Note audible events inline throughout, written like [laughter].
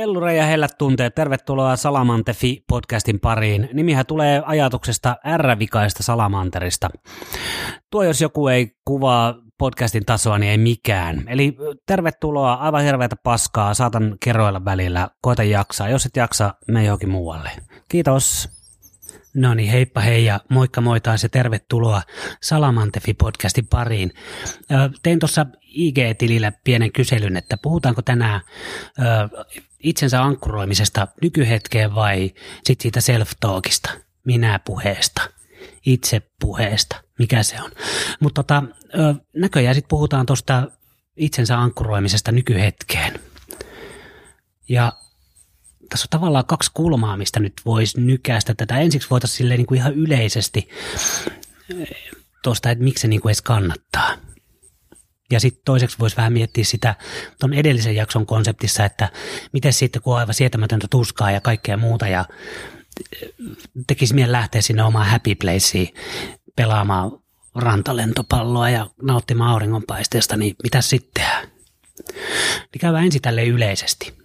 Ellure ja hellät tunteet, tervetuloa Salamantefi podcastin pariin. Nimihän tulee ajatuksesta R-vikaista salamanterista. Tuo jos joku ei kuvaa podcastin tasoa, niin ei mikään. Eli tervetuloa, aivan hirveätä paskaa, saatan kerroilla välillä, koita jaksaa. Jos et jaksa, me johonkin muualle. Kiitos. No niin, heippa hei ja moikka moi taas ja tervetuloa Salamantefi-podcastin pariin. Tein tuossa IG-tilillä pienen kyselyn, että puhutaanko tänään itsensä ankkuroimisesta nykyhetkeen vai sitten siitä self-talkista, minä-puheesta, itse-puheesta, mikä se on. Mutta tota, näköjään sitten puhutaan tuosta itsensä ankkuroimisesta nykyhetkeen. Ja tässä on tavallaan kaksi kulmaa, mistä nyt voisi nykäistä tätä. Ensiksi voitaisiin silleen niin kuin ihan yleisesti tuosta, että miksi se niin kuin edes kannattaa. Ja sitten toiseksi voisi vähän miettiä sitä tuon edellisen jakson konseptissa, että miten sitten kun on aivan sietämätöntä tuskaa ja kaikkea muuta ja tekisi mieli lähteä sinne omaan happy placeen pelaamaan rantalentopalloa ja nauttimaan auringonpaisteesta, niin mitä sitten? Niin käydään ensin tälle yleisesti.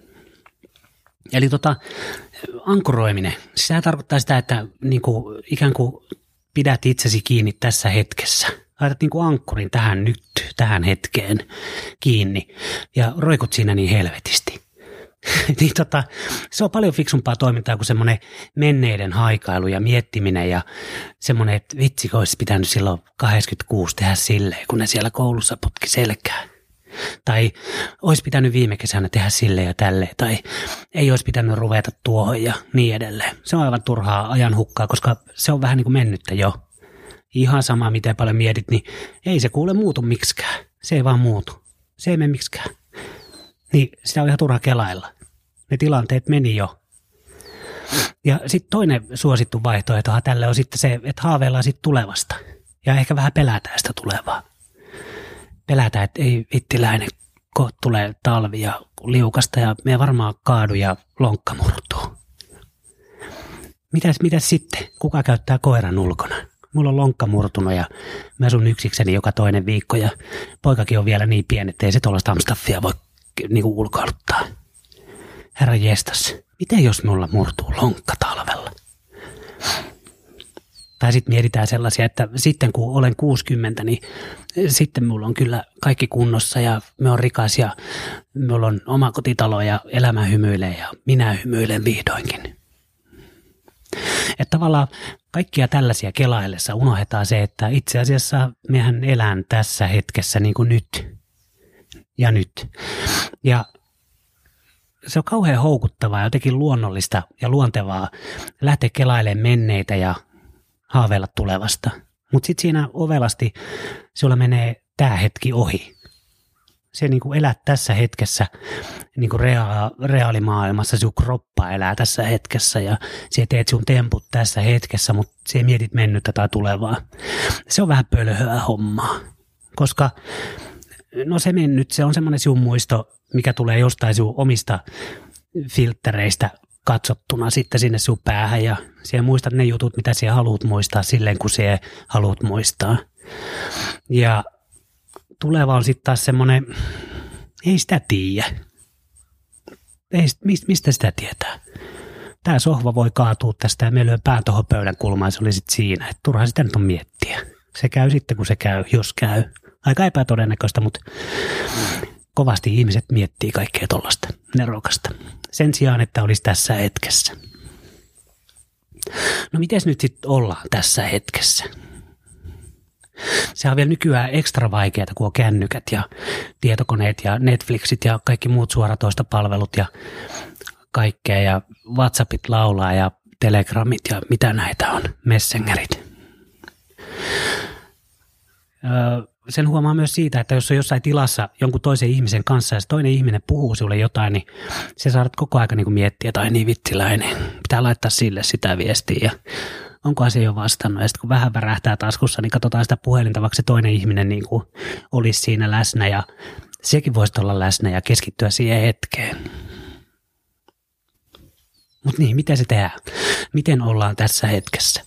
Eli tota, ankuroiminen, sehän tarkoittaa sitä, että niin ikään kuin pidät itsesi kiinni tässä hetkessä. Laitat niin kuin ankkurin tähän nyt, tähän hetkeen kiinni ja roikut siinä niin helvetisti. [laughs] niin tota, se on paljon fiksumpaa toimintaa kuin semmoinen menneiden haikailu ja miettiminen ja semmoinen, että vitsi, olisi pitänyt silloin 86 tehdä silleen, kun ne siellä koulussa potki selkää. Tai olisi pitänyt viime kesänä tehdä sille ja tälle, tai ei olisi pitänyt ruveta tuohon ja niin edelleen. Se on aivan turhaa ajan hukkaa, koska se on vähän niin kuin mennyttä jo. Ihan sama, miten paljon mietit, niin ei se kuule muutu miksikään. Se ei vaan muutu. Se ei mene miksikään. Niin sitä on ihan turha kelailla. Ne tilanteet meni jo. Ja sitten toinen suosittu vaihtoehto tälle on sitten se, että haaveillaan sitten tulevasta. Ja ehkä vähän pelätään sitä tulevaa pelätä, että ei vittiläinen, kun tulee talvi ja liukasta ja me varmaan kaadu ja lonkka murtuu. Mitäs, mitäs sitten? Kuka käyttää koiran ulkona? Mulla on lonkka murtunut ja mä asun yksikseni joka toinen viikko ja poikakin on vielä niin pieni, että ei se tuollaista amstaffia voi niinku ulkoiluttaa. Herra jestas, miten jos mulla murtuu lonkka talvella? Tai sitten mietitään sellaisia, että sitten kun olen 60, niin sitten mulla on kyllä kaikki kunnossa ja me on rikas ja mulla on oma kotitalo ja elämä hymyilee ja minä hymyilen vihdoinkin. Että tavallaan kaikkia tällaisia kelaillessa unohdetaan se, että itse asiassa mehän elän tässä hetkessä niin kuin nyt ja nyt. Ja se on kauhean houkuttavaa ja jotenkin luonnollista ja luontevaa lähteä kelailemaan menneitä ja haaveilla tulevasta. Mutta sitten siinä ovelasti sulla menee tämä hetki ohi. Se niin kuin elät tässä hetkessä, niin kuin rea- reaalimaailmassa, sun kroppa elää tässä hetkessä ja sä teet sun temput tässä hetkessä, mutta sä mietit mennyttä tai tulevaa. Se on vähän pölhöä hommaa, koska no se mennyt, se on semmoinen sun muisto, mikä tulee jostain sun omista filttereistä katsottuna sitten sinne sun päähän ja siellä muistat ne jutut, mitä siellä haluat muistaa silleen, kun siellä haluat muistaa. Ja tuleva on sitten taas semmoinen, ei sitä tiedä. Ei, mistä sitä tietää? Tämä sohva voi kaatua tästä ja me lyön pään tuohon pöydän kulmaan, se oli sitten siinä. Että turha sitä nyt on miettiä. Se käy sitten, kun se käy, jos käy. Aika epätodennäköistä, mutta kovasti ihmiset miettii kaikkea tuollaista nerokasta. Sen sijaan, että olisi tässä hetkessä. No miten nyt sitten ollaan tässä hetkessä? Se on vielä nykyään ekstra vaikeaa, kun on kännykät ja tietokoneet ja Netflixit ja kaikki muut suoratoistopalvelut ja kaikkea ja Whatsappit laulaa ja Telegramit ja mitä näitä on, Messengerit. Öö, sen huomaa myös siitä, että jos on jossain tilassa jonkun toisen ihmisen kanssa ja se toinen ihminen puhuu sinulle jotain, niin se saat koko ajan niin miettiä, että ai niin vittiläinen, pitää laittaa sille sitä viestiä ja onko se jo vastannut. Ja sitten kun vähän värähtää taskussa, niin katsotaan sitä puhelinta, vaikka se toinen ihminen niin kuin olisi siinä läsnä ja sekin voisi olla läsnä ja keskittyä siihen hetkeen. Mutta niin, miten se tehdään? Miten ollaan tässä hetkessä?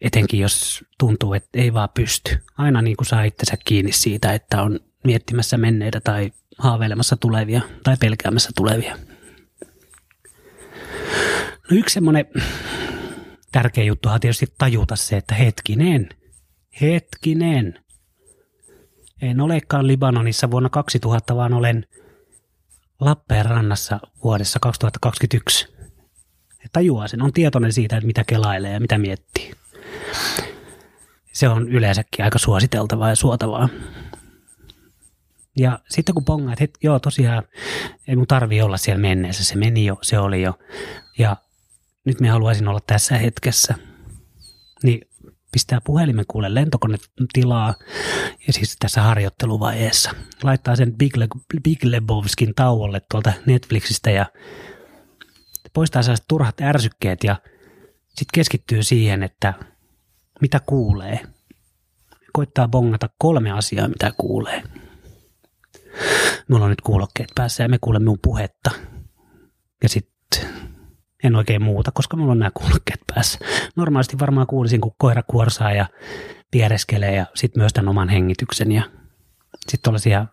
Etenkin jos tuntuu, että ei vaan pysty. Aina niin kuin saa itsensä kiinni siitä, että on miettimässä menneitä tai haaveilemassa tulevia tai pelkäämässä tulevia. No yksi semmoinen tärkeä juttu on tietysti tajuta se, että hetkinen, hetkinen. En olekaan Libanonissa vuonna 2000, vaan olen Lappeenrannassa vuodessa 2021. Ja tajuaa sen, on tietoinen siitä, että mitä kelailee ja mitä miettii. Se on yleensäkin aika suositeltavaa ja suotavaa. Ja sitten kun pongaat, että joo tosiaan ei mun tarvi olla siellä menneessä, se meni jo, se oli jo. Ja nyt me haluaisin olla tässä hetkessä. Niin pistää puhelimen kuule lentokonetilaa ja siis tässä harjoitteluvaiheessa. Laittaa sen Big, Le- Big Lebowskin tauolle tuolta Netflixistä ja poistaa sellaiset turhat ärsykkeet ja sitten keskittyy siihen, että mitä kuulee. Koittaa bongata kolme asiaa, mitä kuulee. Mulla on nyt kuulokkeet päässä ja me kuulemme mun puhetta. Ja sitten en oikein muuta, koska mulla on nämä kuulokkeet päässä. Normaalisti varmaan kuulisin, kun koira kuorsaa ja piereskelee ja sitten myös tämän oman hengityksen ja sitten tuollaisia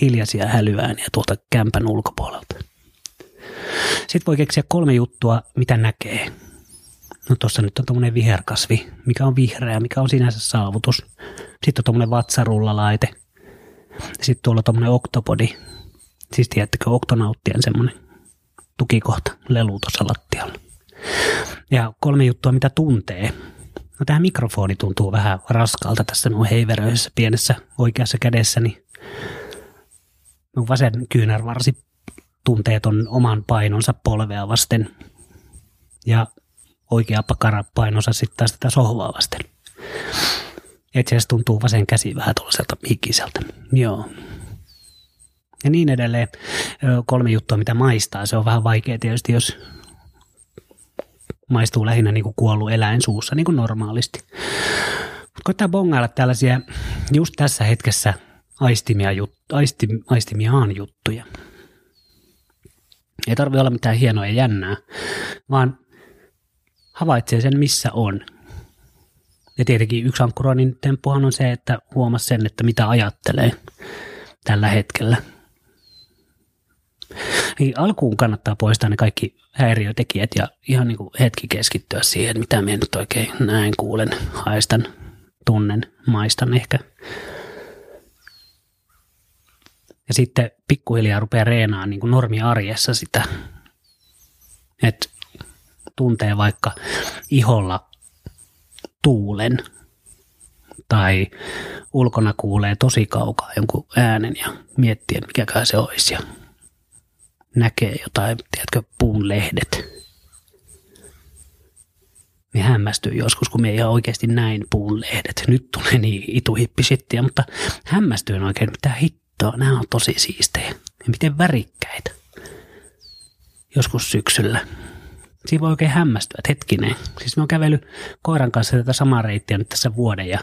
hiljaisia hälyääniä tuolta kämpän ulkopuolelta. Sitten voi keksiä kolme juttua, mitä näkee. No tuossa nyt on tuommoinen viherkasvi, mikä on vihreä, mikä on sinänsä saavutus. Sitten on tuommoinen vatsarullalaite. Sitten tuolla tuommoinen oktopodi. Siis tiedättekö, oktonauttien semmoinen tukikohta, lelu tuossa lattialla. Ja kolme juttua, mitä tuntee. No tämä mikrofoni tuntuu vähän raskalta tässä minun heiveröisessä pienessä oikeassa kädessäni. Minun vasen kyynärvarsi tuntee ton oman painonsa polvea vasten ja oikea pakara painonsa sitten taas tätä sohvaa vasten. Itse asiassa tuntuu vasen käsi vähän tuollaiselta hikiseltä. Joo. Ja niin edelleen. Kolme juttua, mitä maistaa. Se on vähän vaikea tietysti, jos maistuu lähinnä niin kuin kuollut eläin suussa, niin kuin normaalisti. Mutta koittaa bongailla tällaisia just tässä hetkessä aistimia, jut, aisti, aistimiaan juttuja. Ei tarvi olla mitään hienoa ja jännää, vaan havaitsee sen, missä on. Ja tietenkin yksi ankkuroinnin temppuhan on se, että huomaa sen, että mitä ajattelee tällä hetkellä. Niin alkuun kannattaa poistaa ne kaikki häiriötekijät ja ihan niin kuin hetki keskittyä siihen, mitä minä nyt oikein näen, kuulen, haistan, tunnen, maistan ehkä. Ja sitten pikkuhiljaa rupeaa reenaa niin kuin normiarjessa sitä, että tuntee vaikka iholla tuulen tai ulkona kuulee tosi kaukaa jonkun äänen ja miettii, mikäkään se olisi ja näkee jotain, tiedätkö, puun lehdet. Me hämmästyy joskus, kun me ei oikeasti näin puun lehdet. Nyt tulee niin ituhippisittiä, mutta hämmästyin oikein, mitä hittoa, nämä on tosi siistejä. Ja miten värikkäitä. Joskus syksyllä. Siinä voi oikein hämmästyä, että hetkinen. Siis me on kävellyt koiran kanssa tätä samaa reittiä nyt tässä vuoden ja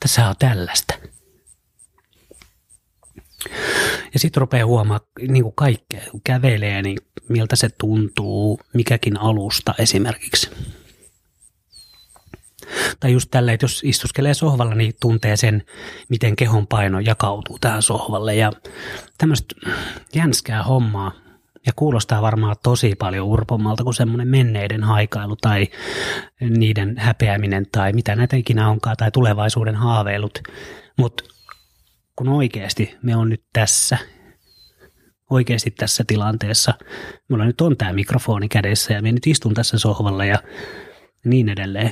tässä on tällaista. Ja sitten rupeaa huomaa niin kuin kaikkea, kun kävelee, niin miltä se tuntuu, mikäkin alusta esimerkiksi. Tai just tälleen, että jos istuskelee sohvalla, niin tuntee sen, miten kehon paino jakautuu tähän sohvalle. Ja tämmöistä jänskää hommaa. Ja kuulostaa varmaan tosi paljon urpommalta kuin semmoinen menneiden haikailu tai niiden häpeäminen tai mitä näitä ikinä onkaan tai tulevaisuuden haaveilut. Mutta kun oikeasti me on nyt tässä, oikeasti tässä tilanteessa, mulla nyt on tämä mikrofoni kädessä ja me nyt istun tässä sohvalla ja niin edelleen.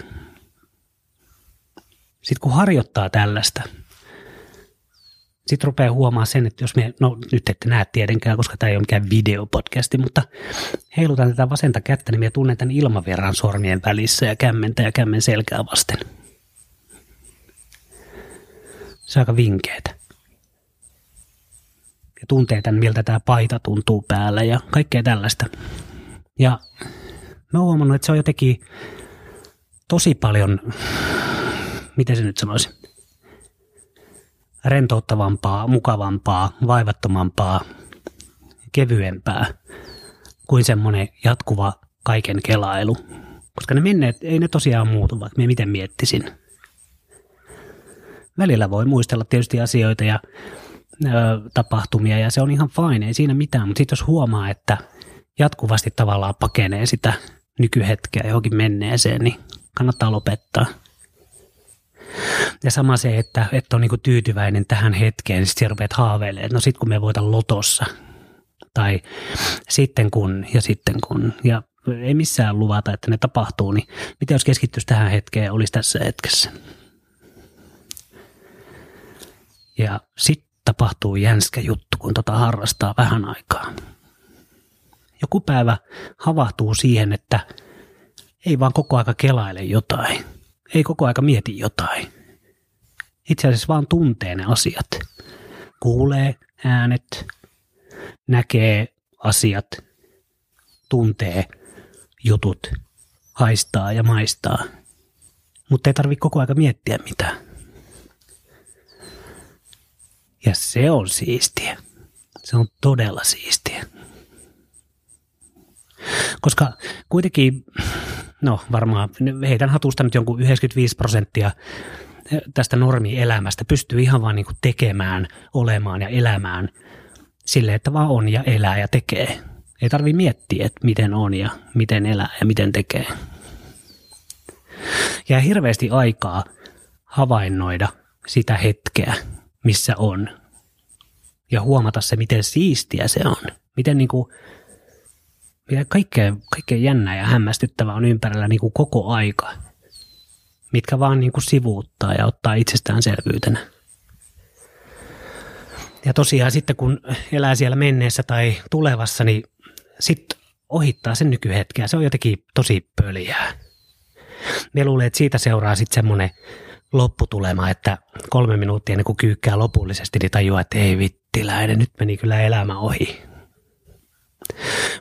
Sitten kun harjoittaa tällaista, sitten rupeaa huomaa sen, että jos me, no nyt ette näe tietenkään, koska tämä ei ole mikään videopodcasti, mutta heilutan tätä vasenta kättä, niin me tunnen tämän ilmavirran sormien välissä ja kämmentä ja kämmen selkää vasten. Se on aika vinkeetä ja tuntee tämän, miltä tämä paita tuntuu päällä ja kaikkea tällaista. Ja mä oon huomannut, että se on jotenkin tosi paljon, miten se nyt sanoisi, rentouttavampaa, mukavampaa, vaivattomampaa, kevyempää kuin semmoinen jatkuva kaiken kelailu. Koska ne menneet, ei ne tosiaan muutu, vaikka me miten miettisin. Välillä voi muistella tietysti asioita ja tapahtumia ja se on ihan fine, ei siinä mitään, mutta sitten jos huomaa, että jatkuvasti tavallaan pakenee sitä nykyhetkeä johonkin menneeseen, niin kannattaa lopettaa. Ja sama se, että, että on niin tyytyväinen tähän hetkeen, niin sitten rupeat haaveilemaan, että no sitten kun me voitan lotossa, tai sitten kun, ja sitten kun, ja ei missään luvata, että ne tapahtuu, niin mitä jos keskittyisi tähän hetkeen ja olisi tässä hetkessä. Ja sitten tapahtuu jänskä juttu, kun tota harrastaa vähän aikaa. Joku päivä havahtuu siihen, että ei vaan koko aika kelaile jotain. Ei koko aika mieti jotain. Itse asiassa vaan tuntee ne asiat. Kuulee äänet, näkee asiat, tuntee jutut, haistaa ja maistaa. Mutta ei tarvitse koko aika miettiä mitään. Ja se on siistiä. Se on todella siistiä. Koska kuitenkin, no varmaan heitän hatusta nyt jonkun 95 prosenttia tästä normielämästä pystyy ihan vaan niin tekemään, olemaan ja elämään sille, että vaan on ja elää ja tekee. Ei tarvi miettiä, että miten on ja miten elää ja miten tekee. Ja hirveästi aikaa havainnoida sitä hetkeä, missä on. Ja huomata se, miten siistiä se on. Miten niin kuin, miten kaikkea, kaikkea jännää ja hämmästyttävää on ympärillä niin kuin koko aika. Mitkä vaan niin kuin sivuuttaa ja ottaa itsestäänselvyytenä. Ja tosiaan sitten kun elää siellä menneessä tai tulevassa, niin sitten ohittaa sen nykyhetkeä. Se on jotenkin tosi pöliää. Me luulen, että siitä seuraa sitten semmoinen lopputulema, että kolme minuuttia ennen kuin kyykkää lopullisesti, niin tajuaa, että ei vittiläinen, nyt meni kyllä elämä ohi.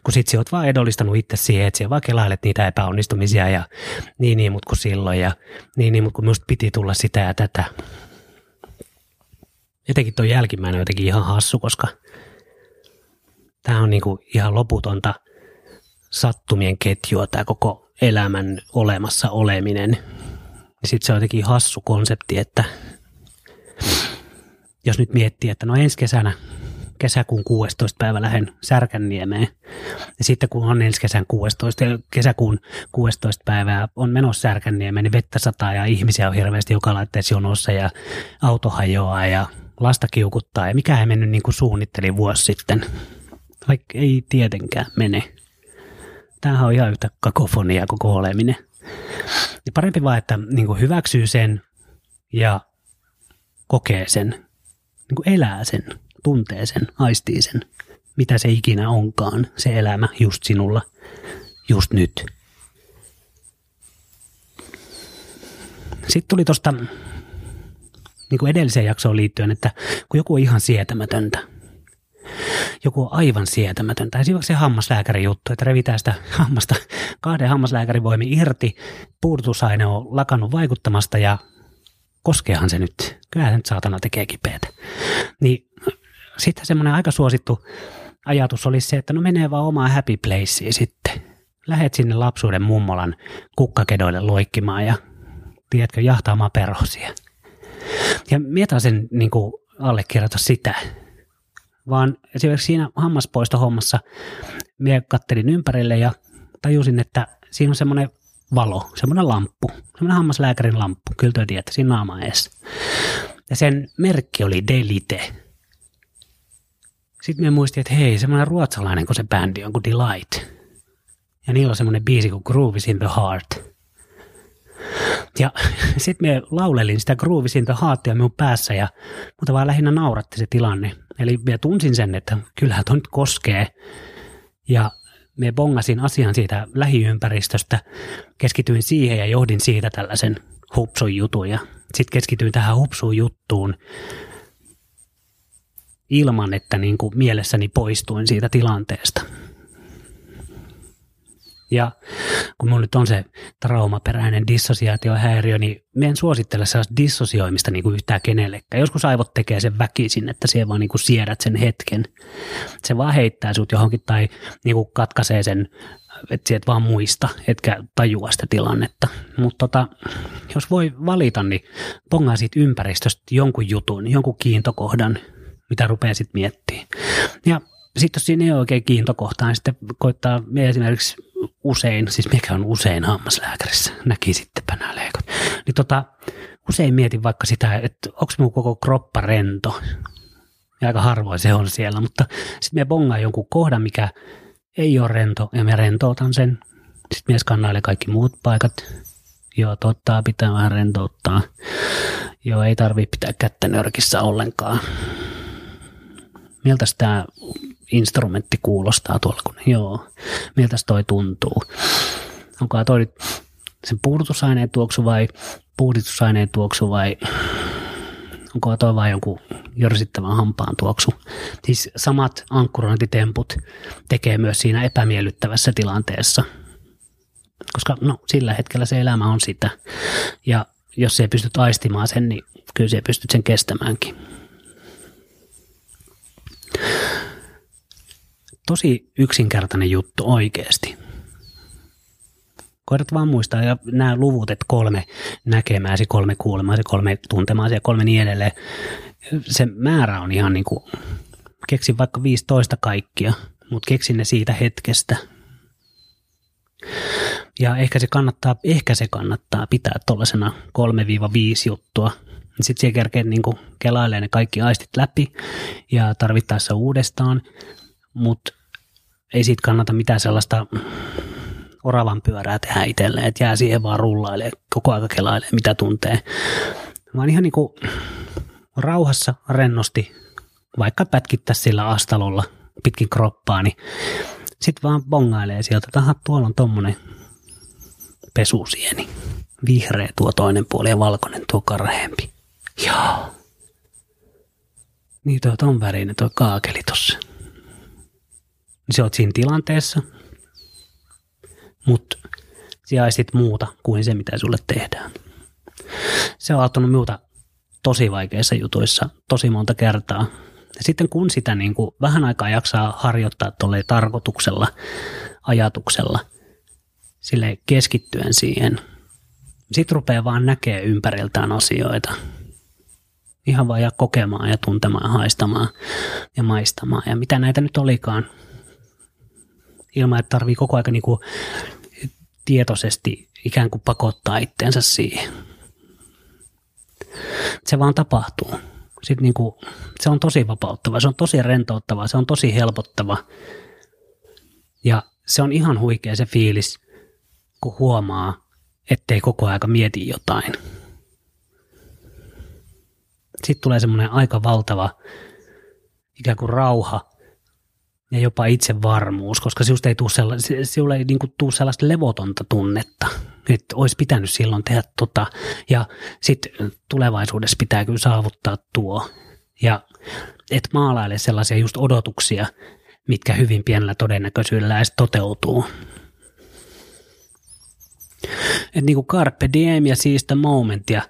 Kun sit sä oot vaan edollistanut itse siihen, että sä vaan kelailet niitä epäonnistumisia ja niin niin, mut kuin silloin ja niin niin, mut kun musta piti tulla sitä ja tätä. Jotenkin tuo jälkimmäinen on jotenkin ihan hassu, koska tämä on niinku ihan loputonta sattumien ketjua, tämä koko elämän olemassa oleminen. Ja sitten se on jotenkin hassu konsepti, että jos nyt miettii, että no ensi kesänä kesäkuun 16. päivä lähden Särkänniemeen. Ja sitten kun on ensi kesän 16, kesäkuun 16. päivää on menossa Särkänniemeen, niin vettä sataa ja ihmisiä on hirveästi joka laitteessa jonossa ja auto hajoaa ja lasta kiukuttaa. Ja mikä ei mennyt niin kuin suunnittelin vuosi sitten. Vaikka ei tietenkään mene. Tämähän on ihan yhtä kakofonia koko oleminen. Niin parempi vaan, että niin kuin hyväksyy sen ja kokee sen, niin kuin elää sen, tuntee sen, aistii sen, mitä se ikinä onkaan, se elämä just sinulla, just nyt. Sitten tuli tuosta niin edelliseen jaksoon liittyen, että kun joku on ihan sietämätöntä, joku on aivan sietämätöntä. Esimerkiksi se hammaslääkärin juttu, että revitään sitä hammasta kahden hammaslääkärin voimin irti, puudutusaine on lakannut vaikuttamasta ja koskeehan se nyt. Kyllähän nyt saatana tekee kipeätä. Niin sitten semmoinen aika suosittu ajatus olisi se, että no menee vaan omaan happy placeen sitten. Lähet sinne lapsuuden mummolan kukkakedoille loikkimaan ja tiedätkö, jahtaamaan perhosia. Ja mietä sen niin allekirjoita sitä. Vaan esimerkiksi siinä hammaspoistohommassa minä kattelin ympärille ja tajusin, että siinä on semmoinen valo, semmoinen lamppu, semmoinen hammaslääkärin lamppu, kyllä te tiedätte, siinä naama edes. Ja sen merkki oli Delite. Sitten me muistin, että hei, semmoinen ruotsalainen kun se bändi on kuin Delight. Ja niillä on semmoinen biisi kuin Grooves in the Heart. Ja [laughs] sitten me laulelin sitä Grooves in the Heartia minun päässä ja mutta vaan lähinnä nauratti se tilanne. Eli me tunsin sen, että kyllähän toi nyt koskee. Ja me bongasin asian siitä lähiympäristöstä, keskityin siihen ja johdin siitä tällaisen hupsun jutun. Ja sitten keskityin tähän hupsuun juttuun ilman, että niin kuin mielessäni poistuin siitä tilanteesta. Ja kun mulla nyt on se traumaperäinen dissosiaatiohäiriö, niin me en suosittele sellaista dissosioimista niin kuin yhtään kenellekään. Joskus aivot tekee sen väkisin, että siellä vaan niin kuin siedät sen hetken. Se vaan heittää sut johonkin tai niin kuin katkaisee sen, että sieltä vaan muista, etkä tajua sitä tilannetta. Mutta tota, jos voi valita, niin pongaa siitä ympäristöstä jonkun jutun, jonkun kiintokohdan, mitä rupeaa sitten miettimään. Ja sitten jos siinä ei ole oikein kiintokohtaa, niin sitten koittaa me esimerkiksi usein, siis mikä on usein hammaslääkärissä, näki sittenpä nämä leikot, niin tota, usein mietin vaikka sitä, että onko mun koko kroppa rento. Ja aika harvoin se on siellä, mutta sitten me bongaan jonkun kohdan, mikä ei ole rento, ja me rentoutan sen. Sitten mies skannailee kaikki muut paikat. Joo, totta, pitää vähän rentouttaa. Joo, ei tarvitse pitää kättä nörkissä ollenkaan. Miltä tämä instrumentti kuulostaa tuolla, kun joo, miltä toi tuntuu. Onko toi sen puudutusaineen tuoksu vai puhdistusaineen tuoksu vai onko toi vain jonkun jörsittävän hampaan tuoksu. Siis samat ankkurointitemput tekee myös siinä epämiellyttävässä tilanteessa, koska no, sillä hetkellä se elämä on sitä. Ja jos ei pystyt aistimaan sen, niin kyllä se pystyt sen kestämäänkin. Tosi yksinkertainen juttu oikeasti koirat vaan muistaa, ja nämä luvut, että kolme näkemääsi, kolme kuulemaasi, kolme tuntemaasi ja kolme niin edelleen, se määrä on ihan niin kuin, keksin vaikka 15 kaikkia, mutta keksin ne siitä hetkestä. Ja ehkä se kannattaa, ehkä se kannattaa pitää tuollaisena 3-5 juttua. Sitten siellä kerkee niin kelailee ne kaikki aistit läpi ja tarvittaessa uudestaan, mutta ei siitä kannata mitään sellaista oravan pyörää tehdä itselleen, että jää siihen vaan rullailee, koko aika kelailee, mitä tuntee. Vaan ihan niin kuin rauhassa, rennosti, vaikka pätkittää sillä astalolla pitkin kroppaa, niin sitten vaan bongailee sieltä, että tuolla on tommonen pesusieni. Vihreä tuo toinen puoli ja valkoinen tuo karheempi. Joo. Niin tuo ton värinen tuo kaakeli tossa. Se oot siinä tilanteessa, mutta sijaistit muuta kuin se, mitä sulle tehdään. Se on auttanut minulta tosi vaikeissa jutuissa tosi monta kertaa. Ja sitten kun sitä niin kuin vähän aikaa jaksaa harjoittaa tuolle tarkoituksella, ajatuksella, sille keskittyen siihen, sitten rupeaa vaan näkee ympäriltään asioita. Ihan vaan ja kokemaan ja tuntemaan ja haistamaan ja maistamaan. Ja mitä näitä nyt olikaan, ilman, että tarvii koko ajan niin kuin tietoisesti ikään kuin pakottaa itteensä siihen. Se vaan tapahtuu. Sitten niin kuin, se on tosi vapauttava, se on tosi rentouttava, se on tosi helpottava. Ja se on ihan huikea se fiilis, kun huomaa, ettei koko aika mieti jotain. Sitten tulee semmoinen aika valtava ikään kuin rauha ja jopa itsevarmuus, koska sinusta ei tule, sella, sinulle ei niin kuin tule sellaista levotonta tunnetta, että olisi pitänyt silloin tehdä tota, ja sitten tulevaisuudessa pitää kyllä saavuttaa tuo. Ja et maalaile sellaisia just odotuksia, mitkä hyvin pienellä todennäköisyydellä edes toteutuu. Et niin kuin carpe diem ja siistä moment ja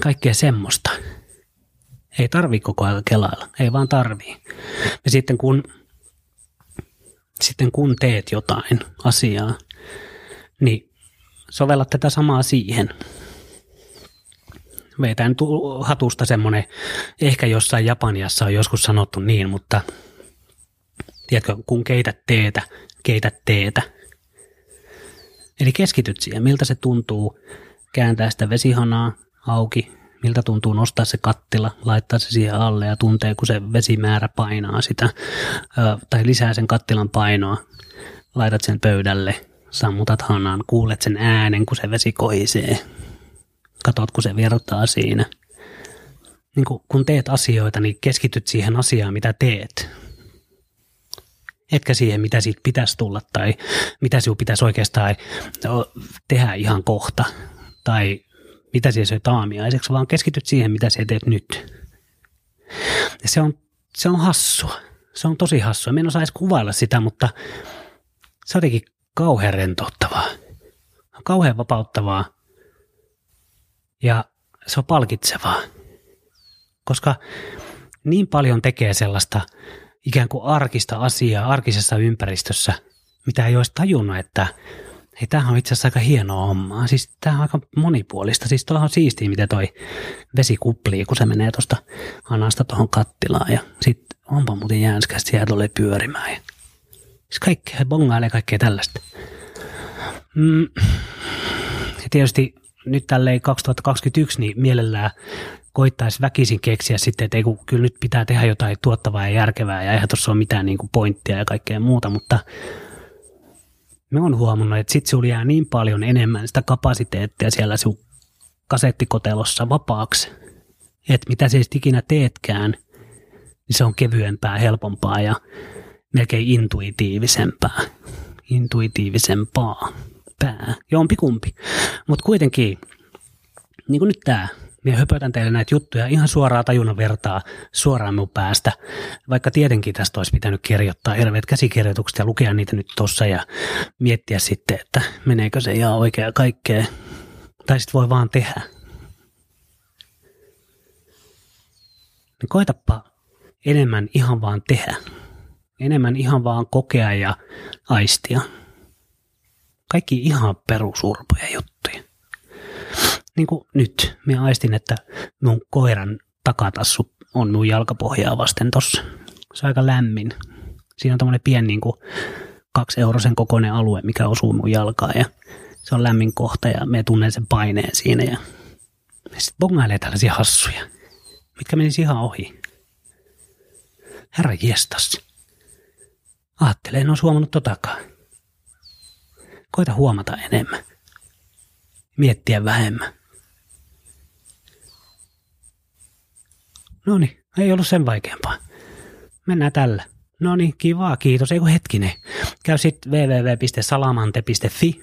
kaikkea semmoista – ei tarvi koko ajan kelailla, ei vaan tarvii. Ja sitten kun, sitten kun teet jotain asiaa, niin sovellat tätä samaa siihen. Veitään hatusta semmoinen, ehkä jossain Japaniassa on joskus sanottu niin, mutta tiedätkö, kun keität teetä, keität teetä. Eli keskityt siihen, miltä se tuntuu kääntää sitä vesihanaa auki, miltä tuntuu nostaa se kattila, laittaa se siihen alle ja tuntee, kun se vesimäärä painaa sitä tai lisää sen kattilan painoa. Laitat sen pöydälle, sammutat hanan, kuulet sen äänen, kun se vesi kohisee. Katot, kun se virtaa siinä. Niin kun, kun teet asioita, niin keskityt siihen asiaan, mitä teet. Etkä siihen, mitä siitä pitäisi tulla tai mitä sinun pitäisi oikeastaan tehdä ihan kohta. Tai mitä siellä söit aamiaiseksi, vaan keskityt siihen, mitä sä teet nyt. Ja se on, se on hassua. Se on tosi hassua. Minä en osaa edes kuvailla sitä, mutta se on jotenkin kauhean rentouttavaa. Kauhean vapauttavaa. Ja se on palkitsevaa. Koska niin paljon tekee sellaista ikään kuin arkista asiaa arkisessa ympäristössä, mitä ei olisi tajunnut, että Hei, tämähän on itse asiassa aika hienoa hommaa. Siis tämä on aika monipuolista. Siis tuohon on siistiä, miten toi vesi kuplii, kun se menee tuosta anasta tuohon kattilaan ja sitten onpa muuten jänskästi, siellä tulee pyörimään. Ja siis kaikkea, bongailee kaikkea tällaista. Mm. Ja tietysti nyt tälleen 2021, niin mielellään koittaisi väkisin keksiä sitten, että ei kun, kyllä nyt pitää tehdä jotain tuottavaa ja järkevää ja eihän tuossa ole mitään niin kuin pointtia ja kaikkea muuta, mutta me on huomannut, että sitten sinulla jää niin paljon enemmän sitä kapasiteettia siellä sinun kasettikotelossa vapaaksi, että mitä se ikinä teetkään, niin se on kevyempää, helpompaa ja melkein intuitiivisempaa. Intuitiivisempaa. Pää. Jompikumpi. Mutta kuitenkin, niin kuin nyt tämä, minä höpötän teille näitä juttuja ihan suoraa tajunnan vertaa suoraan minun päästä. Vaikka tietenkin tästä olisi pitänyt kirjoittaa hirveät käsikirjoitukset ja lukea niitä nyt tuossa ja miettiä sitten, että meneekö se ihan oikea kaikkea. Tai sitten voi vaan tehdä. Niin koitapa enemmän ihan vaan tehdä. Enemmän ihan vaan kokea ja aistia. Kaikki ihan perusurpoja juttuja. Niin kuin nyt, minä aistin, että mun koiran takatassu on mun jalkapohjaa vasten tossa. Se on aika lämmin. Siinä on tämmöinen pieni niin kuin kaksi eurosen kokoinen alue, mikä osuu mun jalkaan ja se on lämmin kohta ja me tunnen sen paineen siinä ja sitten bongailee tällaisia hassuja, mitkä menisi ihan ohi. Herra jestas. Aattelee, en ole huomannut totakaan. Koita huomata enemmän. Miettiä vähemmän. No niin, ei ollut sen vaikeampaa. Mennään tällä. No niin, kivaa, kiitos. Eikö hetkinen. Käy sitten www.salamante.fi.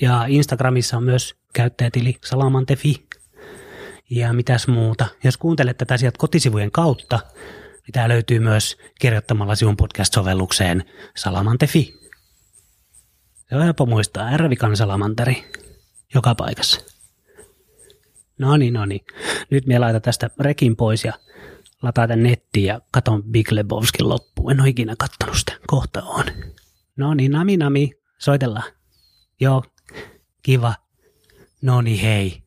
Ja Instagramissa on myös käyttäjätili salamantefi. Ja mitäs muuta. Jos kuuntelet tätä sieltä kotisivujen kautta, niin tämä löytyy myös kirjoittamalla sinun podcast-sovellukseen salamantefi. Se on helppo muistaa. Ervikan salamanteri joka paikassa. No niin, no niin. Nyt me laitan tästä rekin pois ja lataa tämän nettiin ja katon Big Lebowskin loppuun. En ole ikinä kattonut sitä. Kohta on. No niin, nami nami. Soitellaan. Joo, kiva. No niin, hei.